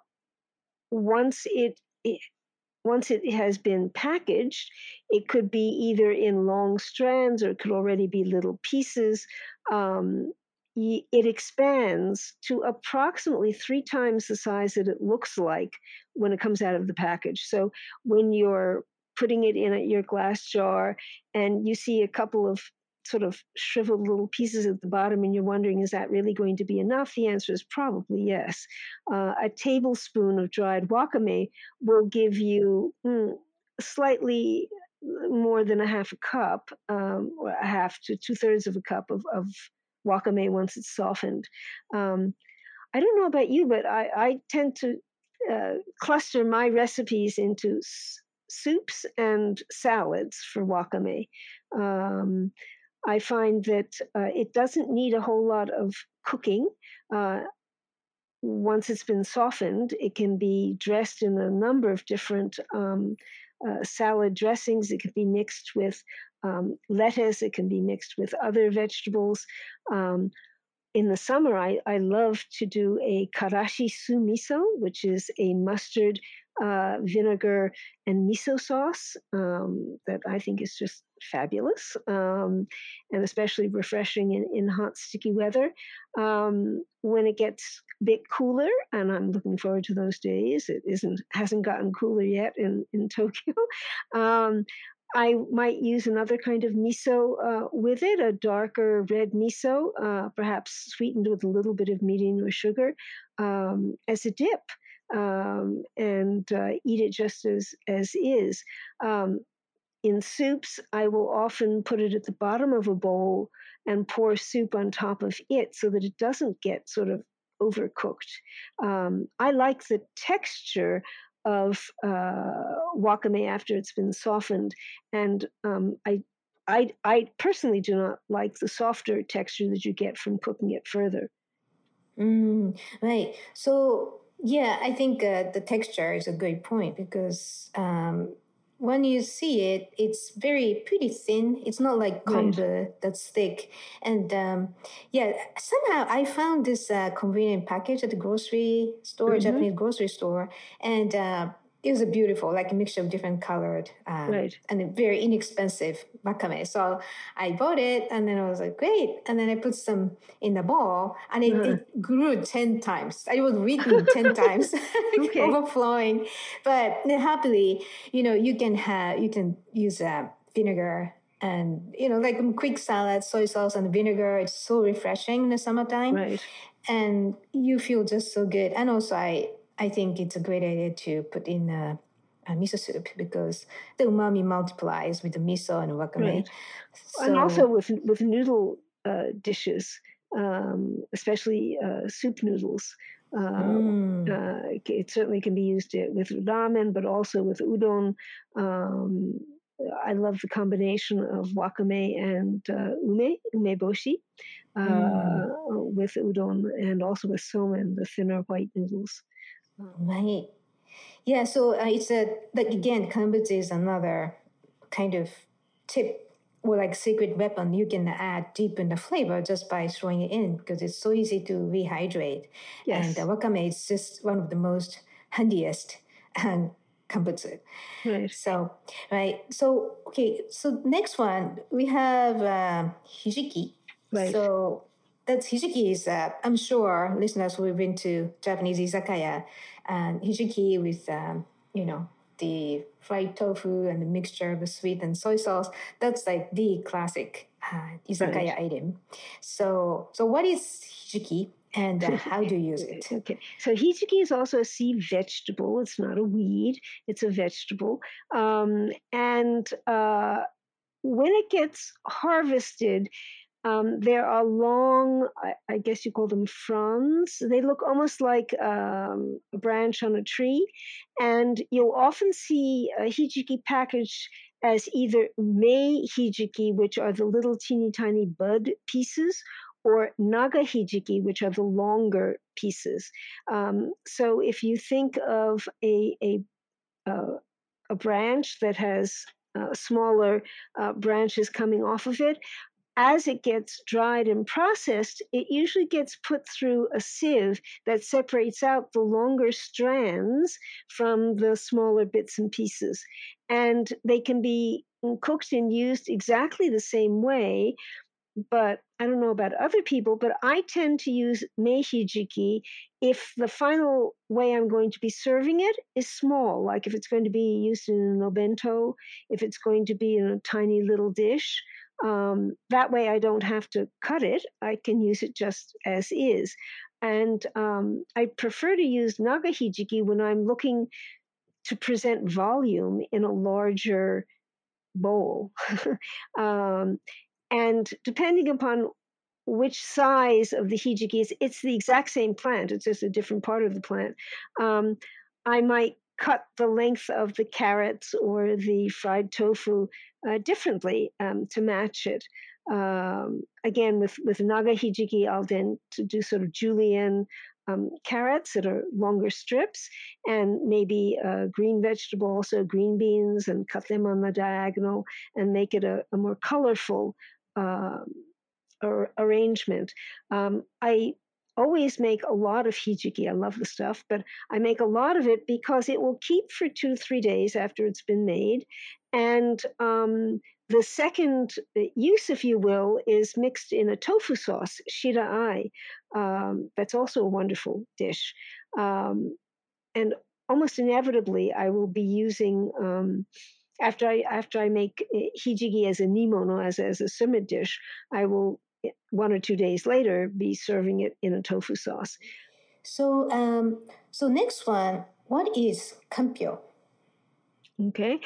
[SPEAKER 3] once it, it once it has been packaged, it could be either in long strands or it could already be little pieces. Um, it expands to approximately three times the size that it looks like when it comes out of the package. So when you're putting it in a, your glass jar and you see a couple of sort of shriveled little pieces at the bottom and you're wondering, is that really going to be enough? The answer is probably yes. Uh, a tablespoon of dried wakame will give you mm, slightly more than a half a cup, um, or a half to two thirds of a cup of, of wakame once it's softened. Um, I don't know about you, but I, I tend to uh, cluster my recipes into s- soups and salads for wakame. Um, I find that uh, it doesn't need a whole lot of cooking. Uh, once it's been softened, it can be dressed in a number of different um, uh, salad dressings. It can be mixed with um, lettuce, it can be mixed with other vegetables. Um, in the summer, I, I love to do a karashi su miso, which is a mustard uh, vinegar and miso sauce um, that I think is just fabulous um, and especially refreshing in, in hot, sticky weather. Um, when it gets a bit cooler, and I'm looking forward to those days, it isn't hasn't gotten cooler yet in in *laughs* Tokyo. Um, I might use another kind of miso uh, with it, a darker red miso, uh, perhaps sweetened with a little bit of mirin or sugar, um, as a dip um, and uh, eat it just as as is. Um, in soups, I will often put it at the bottom of a bowl and pour soup on top of it so that it doesn't get sort of overcooked. Um, I like the texture of uh, wakame after it's been softened, and um, I, I, I personally do not like the softer texture that you get from cooking it further.
[SPEAKER 2] Mm, right. So yeah, I think uh, the texture is a great point because um, when you see it, it's very pretty thin. It's not like kombu right. that's thick. And um, yeah, somehow I found this uh, convenient package at the grocery store, mm-hmm. Japanese grocery store, and uh, it was a beautiful, like a mixture of different colored um, right. and very inexpensive wakame. So I bought it and then I was like, great. And then I put some in the bowl and it, uh-huh. it grew 10 times. I was reading 10 *laughs* times, *laughs* overflowing. But happily, you know, you can have, you can use uh, vinegar and, you know, like quick salad, soy sauce and vinegar. It's so refreshing in the summertime. Right. And you feel just so good. And also I, I think it's a great idea to put in a, uh, miso soup because the umami multiplies with the miso and wakame. Right.
[SPEAKER 3] So, and also with with noodle uh, dishes, um, especially uh, soup noodles. Uh, mm. Uh, it certainly can be used with ramen, but also with udon. Um, I love the combination of wakame and uh, ume, umeboshi, uh, mm. with udon and also with somen, the thinner white noodles.
[SPEAKER 2] Right. Yeah, so uh, it's a, like again, kambutsu is another kind of tip or like secret weapon you can add deepen the flavor just by throwing it in because it's so easy to rehydrate. Yes. And uh, wakame is just one of the most handiest and kambutsu. Right. So, right. So, okay. So next one we have uh, hijiki. Right. So that's hijiki is. Uh, I'm sure listeners who have been to Japanese izakaya and hijiki with um, you know the fried tofu and the mixture of sweet and soy sauce. That's like the classic uh, izakaya right. item. So, so what is hijiki? and uh, how do you use it? *laughs*
[SPEAKER 3] Okay, so hijiki is also a sea vegetable. It's not a weed; it's a vegetable. Um, and uh, when it gets harvested, um, there are long, I, I, guess you call them fronds. They look almost like um, a branch on a tree. And you'll often see a hijiki packaged as either mei hijiki, which are the little teeny tiny bud pieces, or naga hijiki, which are the longer pieces. Um, so if you think of a, a, uh, a branch that has uh, smaller uh, branches coming off of it, as it gets dried and processed, it usually gets put through a sieve that separates out the longer strands from the smaller bits and pieces. And they can be mm, cooked and used exactly the same way. But I don't know about other people, but I tend to use meihijiki if the final way I'm going to be serving it is small, like if it's going to be used in an obento, if it's going to be in a tiny little dish. Um, that way, I don't have to cut it. I can use it just as is. And um, I prefer to use naga hijiki when I'm looking to present volume in a larger bowl. *laughs* um, and depending upon which size of the hijiki is, it's the exact same plant, it's just a different part of the plant. Um, I might cut the length of the carrots or the fried tofu uh, differently um, to match it. Um, again, with, with naga hijiki, I'll then to do sort of julienne um, carrots that are longer strips, and maybe a green vegetable, also green beans, and cut them on the diagonal and make it a, a more colorful uh, arrangement. Um, I always make a lot of hijiki. I love the stuff, but I make a lot of it because it will keep for two, three days after it's been made. And um, the second uh, use, if you will, is mixed in a tofu sauce, shira ai. Um, that's also a wonderful dish. Um, and almost inevitably, I will be using. Um, after I after I make uh, hijiki as a nimono as as a summer dish, I will one or two days later be serving it in a tofu sauce.
[SPEAKER 2] So, um, so next one, what is kampyo?
[SPEAKER 3] Okay,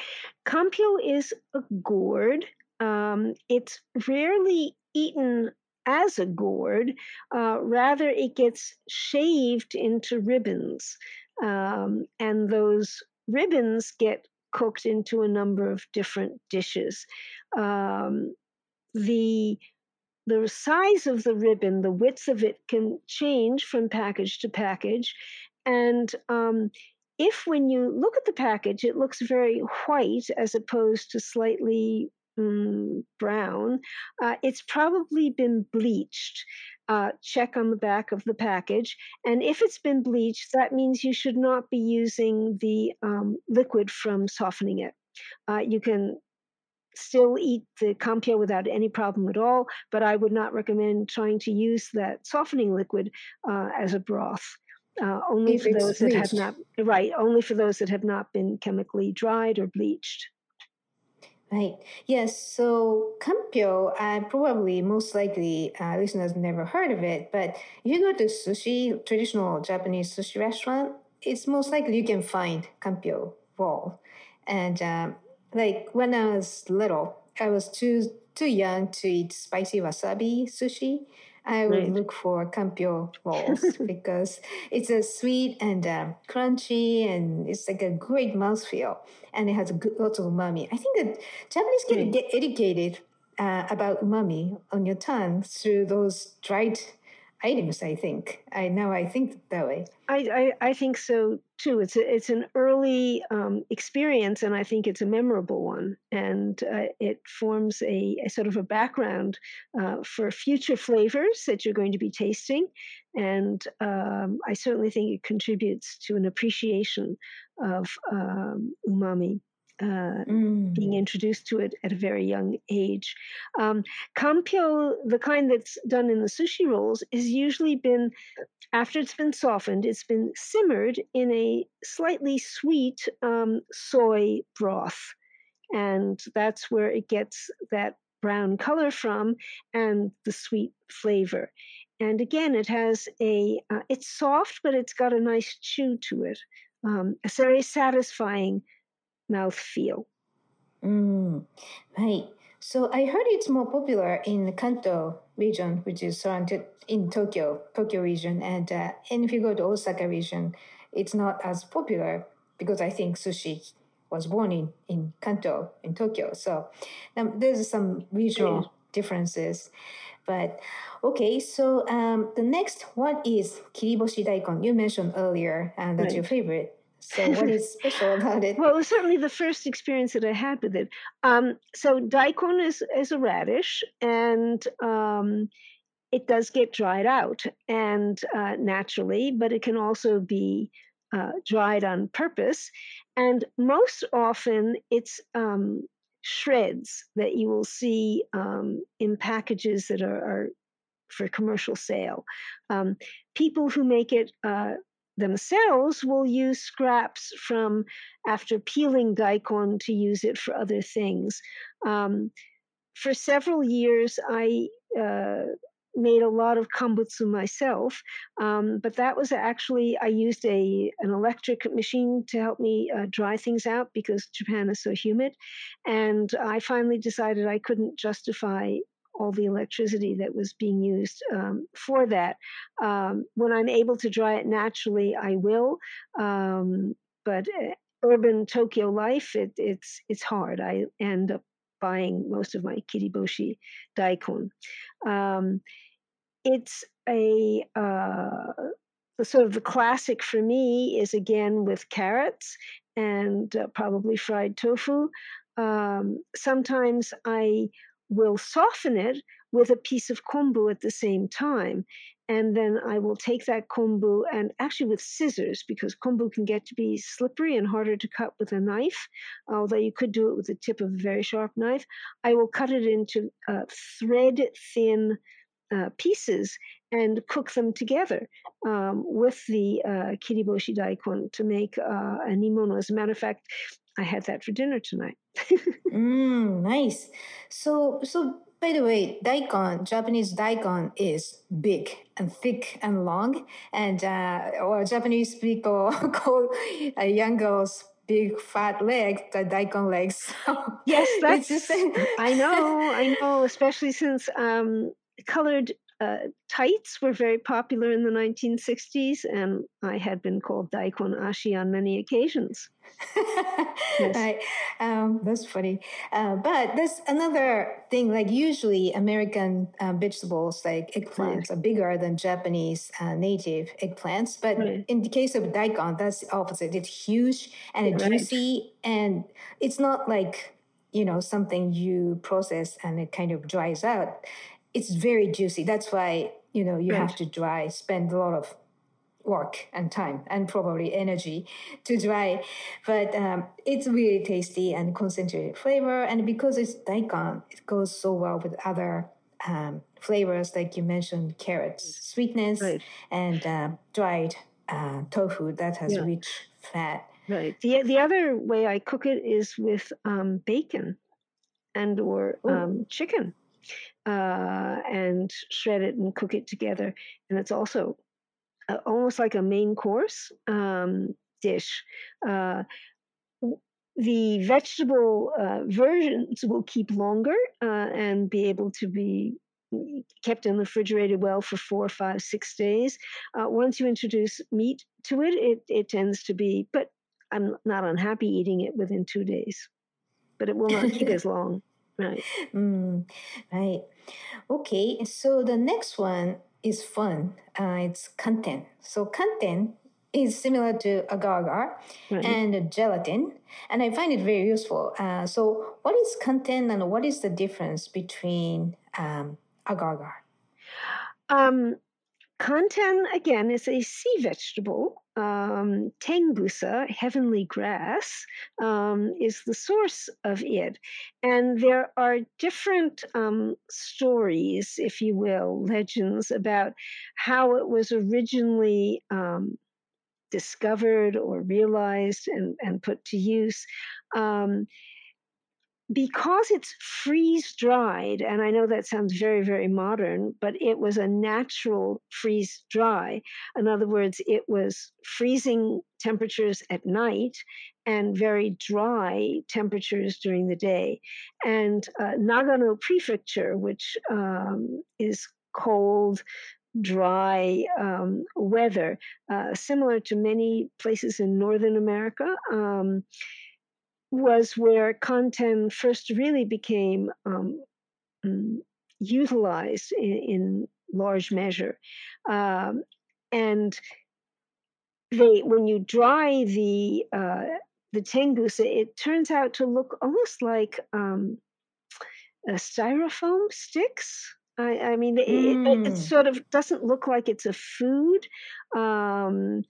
[SPEAKER 3] kampyo is a gourd. Um, it's rarely eaten as a gourd. Uh, rather, it gets shaved into ribbons, um, and those ribbons get cooked into a number of different dishes. Um, the the size of the ribbon, the width of it can change from package to package. And um, if when you look at the package, it looks very white as opposed to slightly mm, brown, uh, it's probably been bleached. Uh, check on the back of the package. And if it's been bleached, that means you should not be using the um, liquid from softening it. Uh, you can still eat the kampyo without any problem at all, but I would not recommend trying to use that softening liquid uh, as a broth. Uh, only if for those bleached. that have not right, only for those that have not been chemically dried or bleached.
[SPEAKER 2] Right. Yes. So kampyo, uh, probably most likely uh, listeners never heard of it, but if you go to sushi, traditional Japanese sushi restaurant, it's most likely you can find kampyo raw. And um, like when I was little, I was too too young to eat spicy wasabi sushi. I would
[SPEAKER 3] Right.
[SPEAKER 2] look for kampyo rolls *laughs* because it's a sweet and um, crunchy and it's like a great mouthfeel and it has a good, lots of umami. I think that Japanese can
[SPEAKER 3] Right.
[SPEAKER 2] get educated uh, about umami on your tongue through those dried items. I think I now I think that way.
[SPEAKER 3] I, I, I think so too. It's a, it's an early um, experience, and I think it's a memorable one, and uh, it forms a, a sort of a background uh, for future flavors that you're going to be tasting, and um, I certainly think it contributes to an appreciation of um, umami. Uh,
[SPEAKER 2] Mm.
[SPEAKER 3] being introduced to it at a very young age. Um, kampyo, the kind that's done in the sushi rolls, has usually been, after it's been softened, it's been simmered in a slightly sweet um, soy broth. And that's where it gets that brown color from and the sweet flavor. And again, it has a, uh, it's soft, but it's got a nice chew to it. Um, a very satisfying mouth feel.
[SPEAKER 2] Mm, right. So I heard it's more popular in the Kanto region, which is surrounded in Tokyo, Tokyo region, and uh, and if you go to Osaka region, it's not as popular because I think sushi was born in in Kanto in Tokyo. So um, there's some regional differences. But okay, so um, the next one is kiriboshi daikon. You mentioned earlier, and that's your favorite. So what *laughs* is special about it?
[SPEAKER 3] Well, it was certainly the first experience that I had with it. Um, so daikon is, is a radish, and um, it does get dried out and uh, naturally, but it can also be uh, dried on purpose. And most often, it's um, shreds that you will see um, in packages that are, are for commercial sale. Um, people who make it uh, themselves will use scraps from after peeling daikon to use it for other things. Um, for several years, I uh, made a lot of kambutsu myself, um, but that was actually I used a an electric machine to help me uh, dry things out because Japan is so humid, and I finally decided I couldn't justify all the electricity that was being used um, for that. Um, when I'm able to dry it naturally, I will. Um, but uh, urban Tokyo life, it, it's it's hard. I end up buying most of my kiriboshi daikon. Um, it's a uh, sort of the classic for me is again with carrots and uh, probably fried tofu. Um, sometimes I will soften it with a piece of kombu at the same time. And then I will take that kombu and actually with scissors, because kombu can get to be slippery and harder to cut with a knife, although you could do it with the tip of a very sharp knife. I will cut it into uh, thread thin uh, pieces and cook them together um, with the uh, kiriboshi daikon to make uh, a nimono. As a matter of fact, I had that for dinner tonight. *laughs*
[SPEAKER 2] Mm, nice. So, so by the way, daikon, Japanese daikon is big and thick and long, and uh, or Japanese people *laughs* call uh, young girls big fat legs the daikon legs. *laughs*
[SPEAKER 3] Yes, that's. I know, I know, especially since um, colored uh, tights were very popular in the 1960s, and I had been called daikon ashi on many occasions. *laughs* Yes.
[SPEAKER 2] Right. Um, that's funny. Uh, but there's another thing. Like usually, American uh, vegetables like eggplants are bigger than Japanese uh, native eggplants. But
[SPEAKER 3] Right.
[SPEAKER 2] in the case of daikon, that's the opposite. It's huge and it's
[SPEAKER 3] Right.
[SPEAKER 2] juicy, and it's not like you know something you process and it kind of dries out. It's very juicy. That's why you know you have to dry, spend a lot of work and time and probably energy to dry but um, it's really tasty and concentrated flavor and because it's daikon it goes so well with other um, flavors like you mentioned carrots sweetness
[SPEAKER 3] Right.
[SPEAKER 2] and um dried uh, tofu that has
[SPEAKER 3] Yeah.
[SPEAKER 2] rich fat
[SPEAKER 3] Right. The the other way I cook it is with um, bacon and or um, chicken, uh, and shred it and cook it together, and it's also uh, almost like a main course um, dish. Uh, the vegetable uh, versions will keep longer uh, and be able to be kept in the refrigerator well for four, five, six days. Uh, once you introduce meat to it, it, it tends to be, but I'm not unhappy eating it within two days, but it will not keep *laughs* as long. Right.
[SPEAKER 2] Mm, right. Okay. So the next one is fun. Uh, it's kanten. So kanten is similar to agar-agar right. and gelatin, and I find it very useful. Uh, so, what is kanten and what is the difference between um, agar-agar?
[SPEAKER 3] Um, kanten again is a sea vegetable. Um, tengusa, heavenly grass, um, is the source of it. And there are different um, stories, if you will, legends about how it was originally um, discovered or realized and, and put to use. Um, because it's freeze dried, and I know that sounds very, very modern, but it was a natural freeze dry. In other words, it was freezing temperatures at night and very dry temperatures during the day. And uh, Nagano Prefecture, which um, is cold, dry um, weather, uh, similar to many places in Northern America, um, was where kanten first really became um, mm, utilized in, in, large measure. Um, and they, when you dry the uh, the tengusa, it turns out to look almost like um, styrofoam sticks. I, I mean, it, mm. it, it, mm. sort of doesn't look like it's a food, um,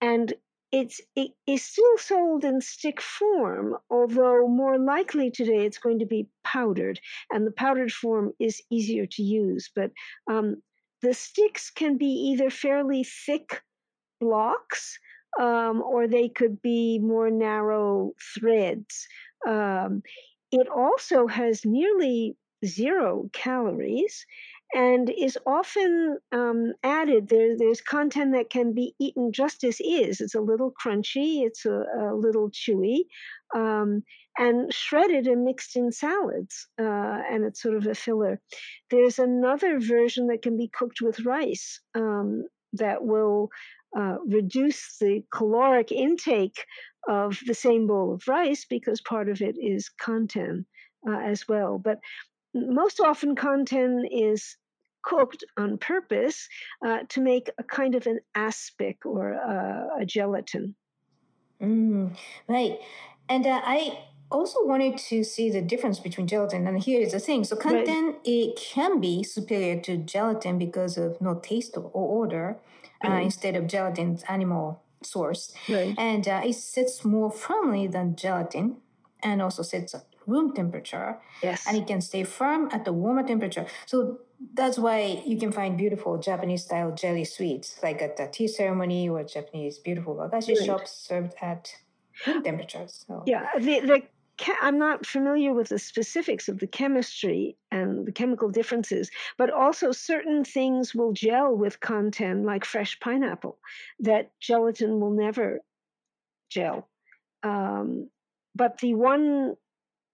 [SPEAKER 3] and it's it is still sold in stick form. Although more likely today it's going to be powdered, and the powdered form is easier to use. But um, the sticks can be either fairly thick blocks, um, or they could be more narrow threads. Um, it also has nearly zero calories and is often um, added. There, there's kanten that can be eaten just as is. It's a little crunchy, it's a, a little chewy, um, and shredded and mixed in salads, uh, and it's sort of a filler. There's another version that can be cooked with rice um, that will uh, reduce the caloric intake of the same bowl of rice because part of it is kanten uh, as well. But most often kanten is cooked on purpose uh, to make a kind of an aspic or uh, a gelatin.
[SPEAKER 2] Mm, right. And uh, I also wanted to see the difference between gelatin and here is the thing. So kanten right. it can be superior to gelatin because of no taste or odor uh, instead of gelatin's animal source. Right. And uh, it sits more firmly than gelatin and also sits at room temperature.
[SPEAKER 3] Yes.
[SPEAKER 2] And it can stay firm at the warmer temperature. So that's why you can find beautiful Japanese style jelly sweets, like at the tea ceremony or Japanese beautiful wagashi right. shops served at room temperatures. So.
[SPEAKER 3] Yeah, the, the I'm not familiar with the specifics of the chemistry and the chemical differences, but also certain things will gel with kanten, like fresh pineapple, that gelatin will never gel. Um, but the one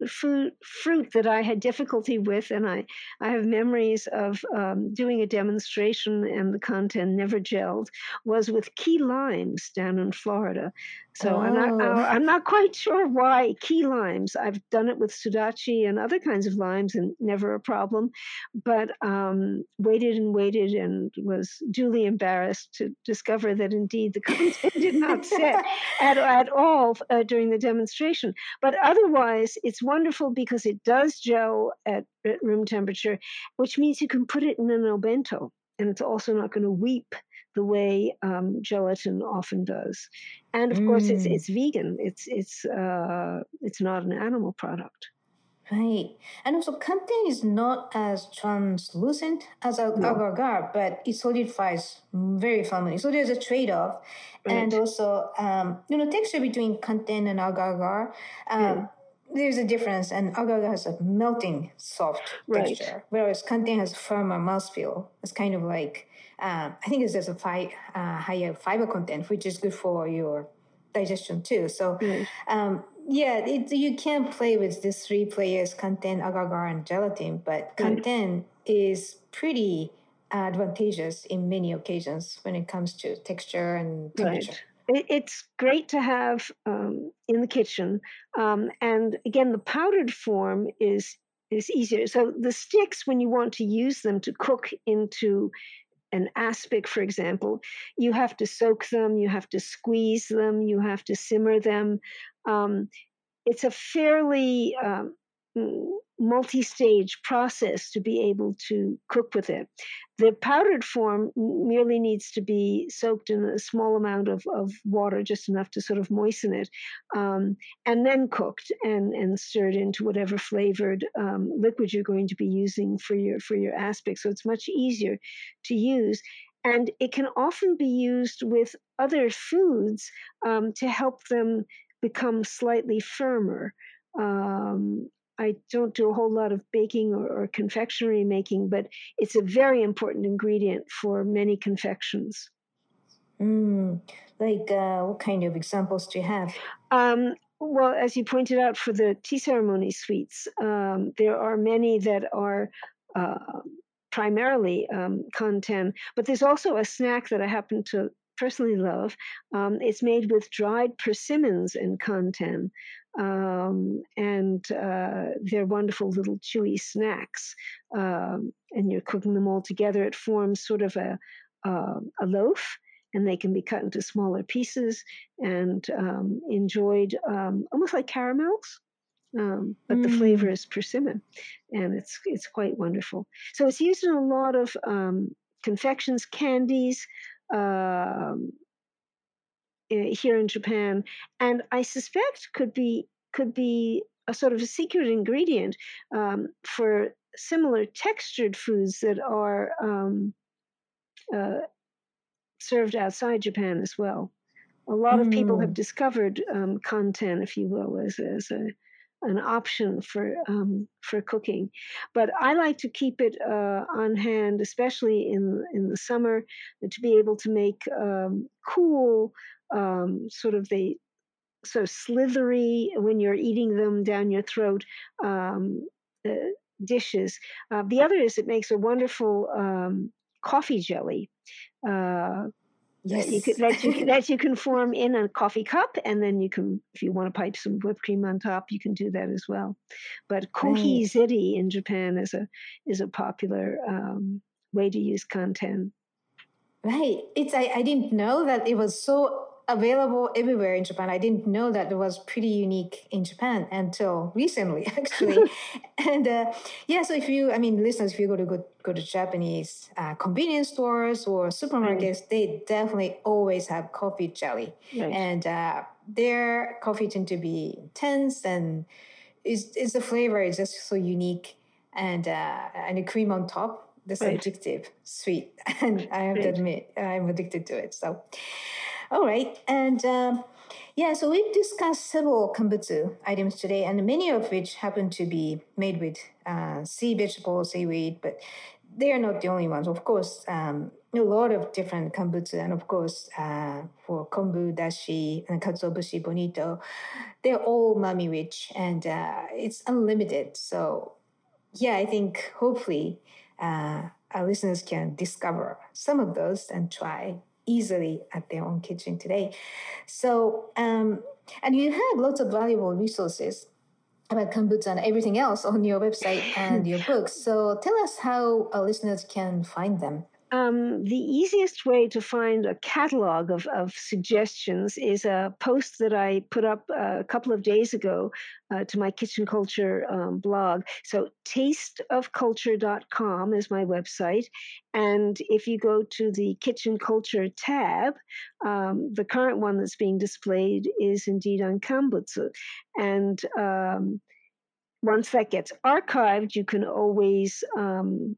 [SPEAKER 3] fruit, fruit that I had difficulty with, and I, I have memories of um, doing a demonstration and the kanten never gelled, was with key limes down in Florida. So oh. I'm, not, oh. I'm not quite sure why key limes. I've done it with sudachi and other kinds of limes and never a problem, but um, waited and waited and was duly embarrassed to discover that indeed the kanten *laughs* did not set at, at all uh, during the demonstration. But otherwise, it's wonderful because it does gel at, at room temperature, which means you can put it in an obento and it's also not going to weep the way um, gelatin often does. And of mm. course, it's mm. it's vegan. It's it's uh, it's not an animal product.
[SPEAKER 2] Right. And also, kanten is not as translucent as no. agar-agar, but it solidifies very firmly. So there's a trade-off. Right. And also, um, you know, texture between kanten and agar-agar, um, yeah. There's a difference. And agar-agar has a melting, soft right. texture, whereas kanten has a firmer mouthfeel. It's kind of like, um, I think it's just a fi- uh, higher fiber content, which is good for your digestion too. So, mm. um, yeah, it, you can play with these three players, kanten, agar-agar, and gelatin, but kanten is pretty advantageous in many occasions when it comes to texture and temperature.
[SPEAKER 3] Right. It's great to have um, in the kitchen, um, and again, the powdered form is is easier. So the sticks, when you want to use them to cook into an aspic, for example, you have to soak them, you have to squeeze them, you have to simmer them. Um, it's a fairly um, multi-stage process to be able to cook with it. The powdered form merely needs to be soaked in a small amount of, of water, just enough to sort of moisten it, um, and then cooked and, and stirred into whatever flavored um, liquid you're going to be using for your for your aspic. So it's much easier to use. And it can often be used with other foods um, to help them become slightly firmer. Um, I don't do a whole lot of baking or, or, confectionery making, but it's a very important ingredient for many confections.
[SPEAKER 2] Mm, like uh, what kind of examples do you have?
[SPEAKER 3] Um, well, as you pointed out, for the tea ceremony sweets, um, there are many that are uh, primarily um, kanten, but there's also a snack that I happen to personally love. Um, it's made with dried persimmons and kanten, um, and uh, they're wonderful little chewy snacks. Um, and you're cooking them all together. It forms sort of a uh, a loaf, and they can be cut into smaller pieces and um, enjoyed um, almost like caramels. Um, but mm. the flavor mm. is persimmon, and it's it's quite wonderful. So it's used in a lot of um, confections, candies, um, eh, here in Japan, and I suspect could be could be a sort of a secret ingredient um, for similar textured foods that are um, uh, served outside Japan as well. A lot mm. of people have mm. discovered um, kanten, if you will, as, as a an option for um, for cooking. But I like to keep it uh, on hand, especially in in the summer, to be able to make um, cool, um, sort of the of slithery when you're eating them down your throat. Um, uh, dishes. Uh, the other is it makes a wonderful um, coffee jelly. Uh, Yes. That you can that you, that you can form in a coffee cup, and then you can, if you want to pipe some whipped cream on top, you can do that as well. But kohi ziri in Japan is a is a popular um, way to use kanten.
[SPEAKER 2] Right. It's I, I didn't know that it was so available everywhere in Japan. I didn't know that it was pretty unique in Japan until recently, *laughs* actually. *laughs* and uh, yeah, so if you, I mean, listeners, if you go to go, go to Japanese uh, convenience stores or supermarkets, right. they definitely always have coffee jelly, right. and uh, their coffee tend to be intense and is is the flavor is just so unique, and uh, and the cream on top. That's right. addictive, sweet, *laughs* and I have to admit I'm addicted to it. So. All right. And um, yeah, so we've discussed several kambutsu items today, and many of which happen to be made with uh, sea vegetables, seaweed, but they are not the only ones. Of course, um, a lot of different kambutsu, and of course, uh, for kombu, dashi, and katsuobushi, bonito, they're all umami rich, and uh, it's unlimited. So, yeah, I think hopefully uh, our listeners can discover some of those and try easily at their own kitchen today. So, um, and you have lots of valuable resources about kambutsu and everything else on your website and your *laughs* books. So tell us how our listeners can find them.
[SPEAKER 3] Um, the easiest way to find a catalog of, of suggestions is a post that I put up a couple of days ago uh, to my kitchen culture um, blog. So, tasteofculture.com is my website. And if you go to the kitchen culture tab, um, the current one that's being displayed is indeed on Kambutsu. And um, once that gets archived, you can always um,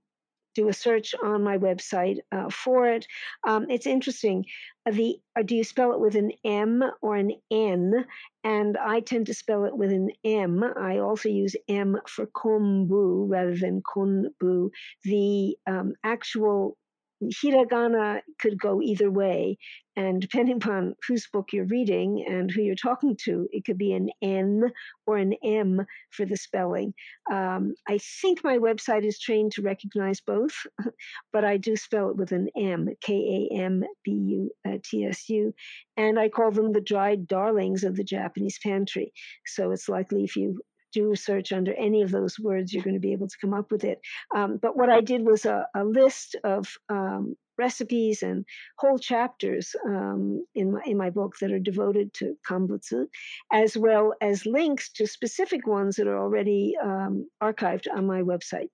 [SPEAKER 3] do a search on my website uh, for it. Um, it's interesting. Uh, the uh, do you spell it with an M or an N? And I tend to spell it with an M. I also use M for kombu rather than konbu. The um, actual hiragana could go either way. And depending *laughs* upon whose book you're reading and who you're talking to, it could be an N or an M for the spelling. Um, I think my website is trained to recognize both, *laughs* but I do spell it with an M, K A M B U T S U. And I call them the dried darlings of the Japanese pantry. So it's likely if you do a search under any of those words, you're going to be able to come up with it. Um, but what I did was a, a list of um, recipes and whole chapters um, in my in my book that are devoted to kambutsu, as well as links to specific ones that are already um, archived on my website.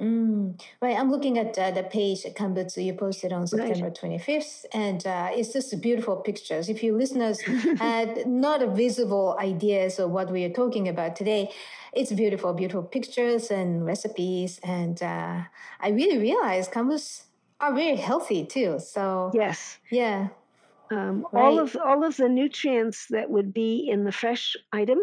[SPEAKER 2] Mm, right, I'm looking at uh, the page Kambutsu you posted on September right. 25th, and uh, it's just beautiful pictures. If you listeners *laughs* had not a visible ideas of what we are talking about today, it's beautiful, beautiful pictures and recipes, and uh, I really realized Kambutsu are very healthy too. So
[SPEAKER 3] yes,
[SPEAKER 2] yeah.
[SPEAKER 3] Um, right. All of all of the nutrients that would be in the fresh item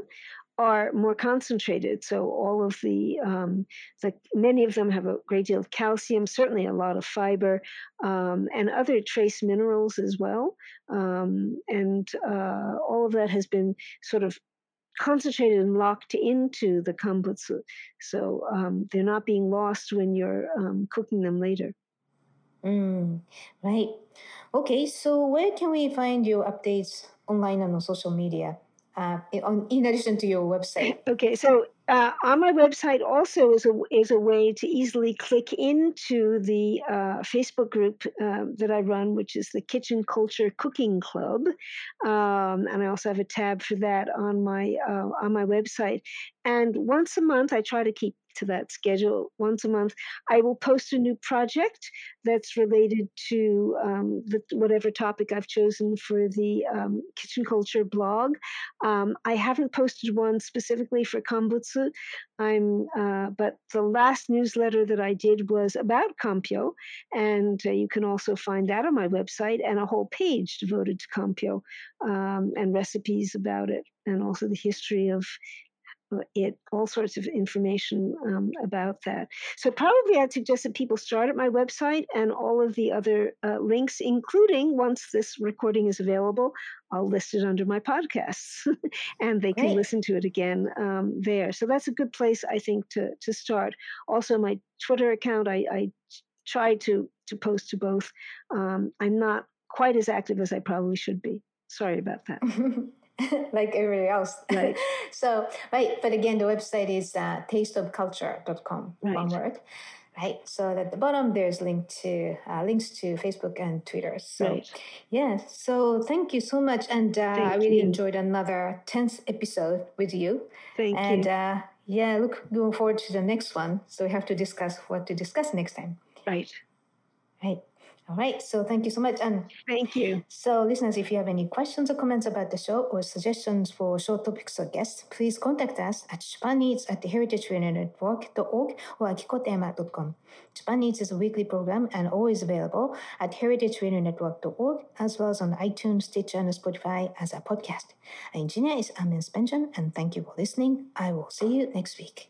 [SPEAKER 3] are more concentrated. So all of the, um, the many of them have a great deal of calcium, certainly a lot of fiber, um, and other trace minerals as well. Um, and uh, all of that has been sort of concentrated and locked into the kambutsu. So um, they're not being lost when you're um, cooking them later.
[SPEAKER 2] Mm, right. Okay, so where can we find your updates online and on social media? Uh, on, in addition to your website?
[SPEAKER 3] Okay, so uh, on my website also is a is a way to easily click into the uh, Facebook group uh, that I run, which is the Kitchen Culture Cooking Club, um, and I also have a tab for that on my uh, on my website. And once a month, I try to keep to that schedule once a month. I will post a new project that's related to um, the, whatever topic I've chosen for the um, kitchen culture blog. Um, I haven't posted one specifically for I'm, uh, but the last newsletter that I did was about Kampyo, and uh, you can also find that on my website and a whole page devoted to Kampyo um, and recipes about it, and also the history of it all sorts of information um, about that. So probably I'd suggest that people start at my website and all of the other uh, links, including once this recording is available, I'll list it under my podcasts, *laughs* and they can Great. listen to it again um, there. So that's a good place I think to to start. Also, my Twitter account, I, I try to to post to both. Um, I'm not quite as active as I probably should be. Sorry about that. *laughs* *laughs*
[SPEAKER 2] like everybody else. Right. *laughs* so, right. But again, the website is uh, tasteofculture.com, right. one word. Right. So at the bottom, there's link to uh, links to Facebook and Twitter. So, right. yeah. So thank you so much, and uh, I really you. enjoyed another tenth episode with you.
[SPEAKER 3] Thank
[SPEAKER 2] and,
[SPEAKER 3] you.
[SPEAKER 2] And uh, yeah, look, going forward to the next one. So we have to discuss what to discuss next time.
[SPEAKER 3] Right.
[SPEAKER 2] Right. All right. So thank you so much. And
[SPEAKER 3] thank you.
[SPEAKER 2] So, listeners, if you have any questions or comments about the show or suggestions for show topics or guests, please contact us at japaneats at heritageradionetwork.org or akikotema.com. Japan Eats is a weekly program and always available at heritageradionetwork.org as well as on iTunes, Stitcher, and Spotify as a podcast. Our engineer is Amin Spenjan, and thank you for listening. I will see you next week.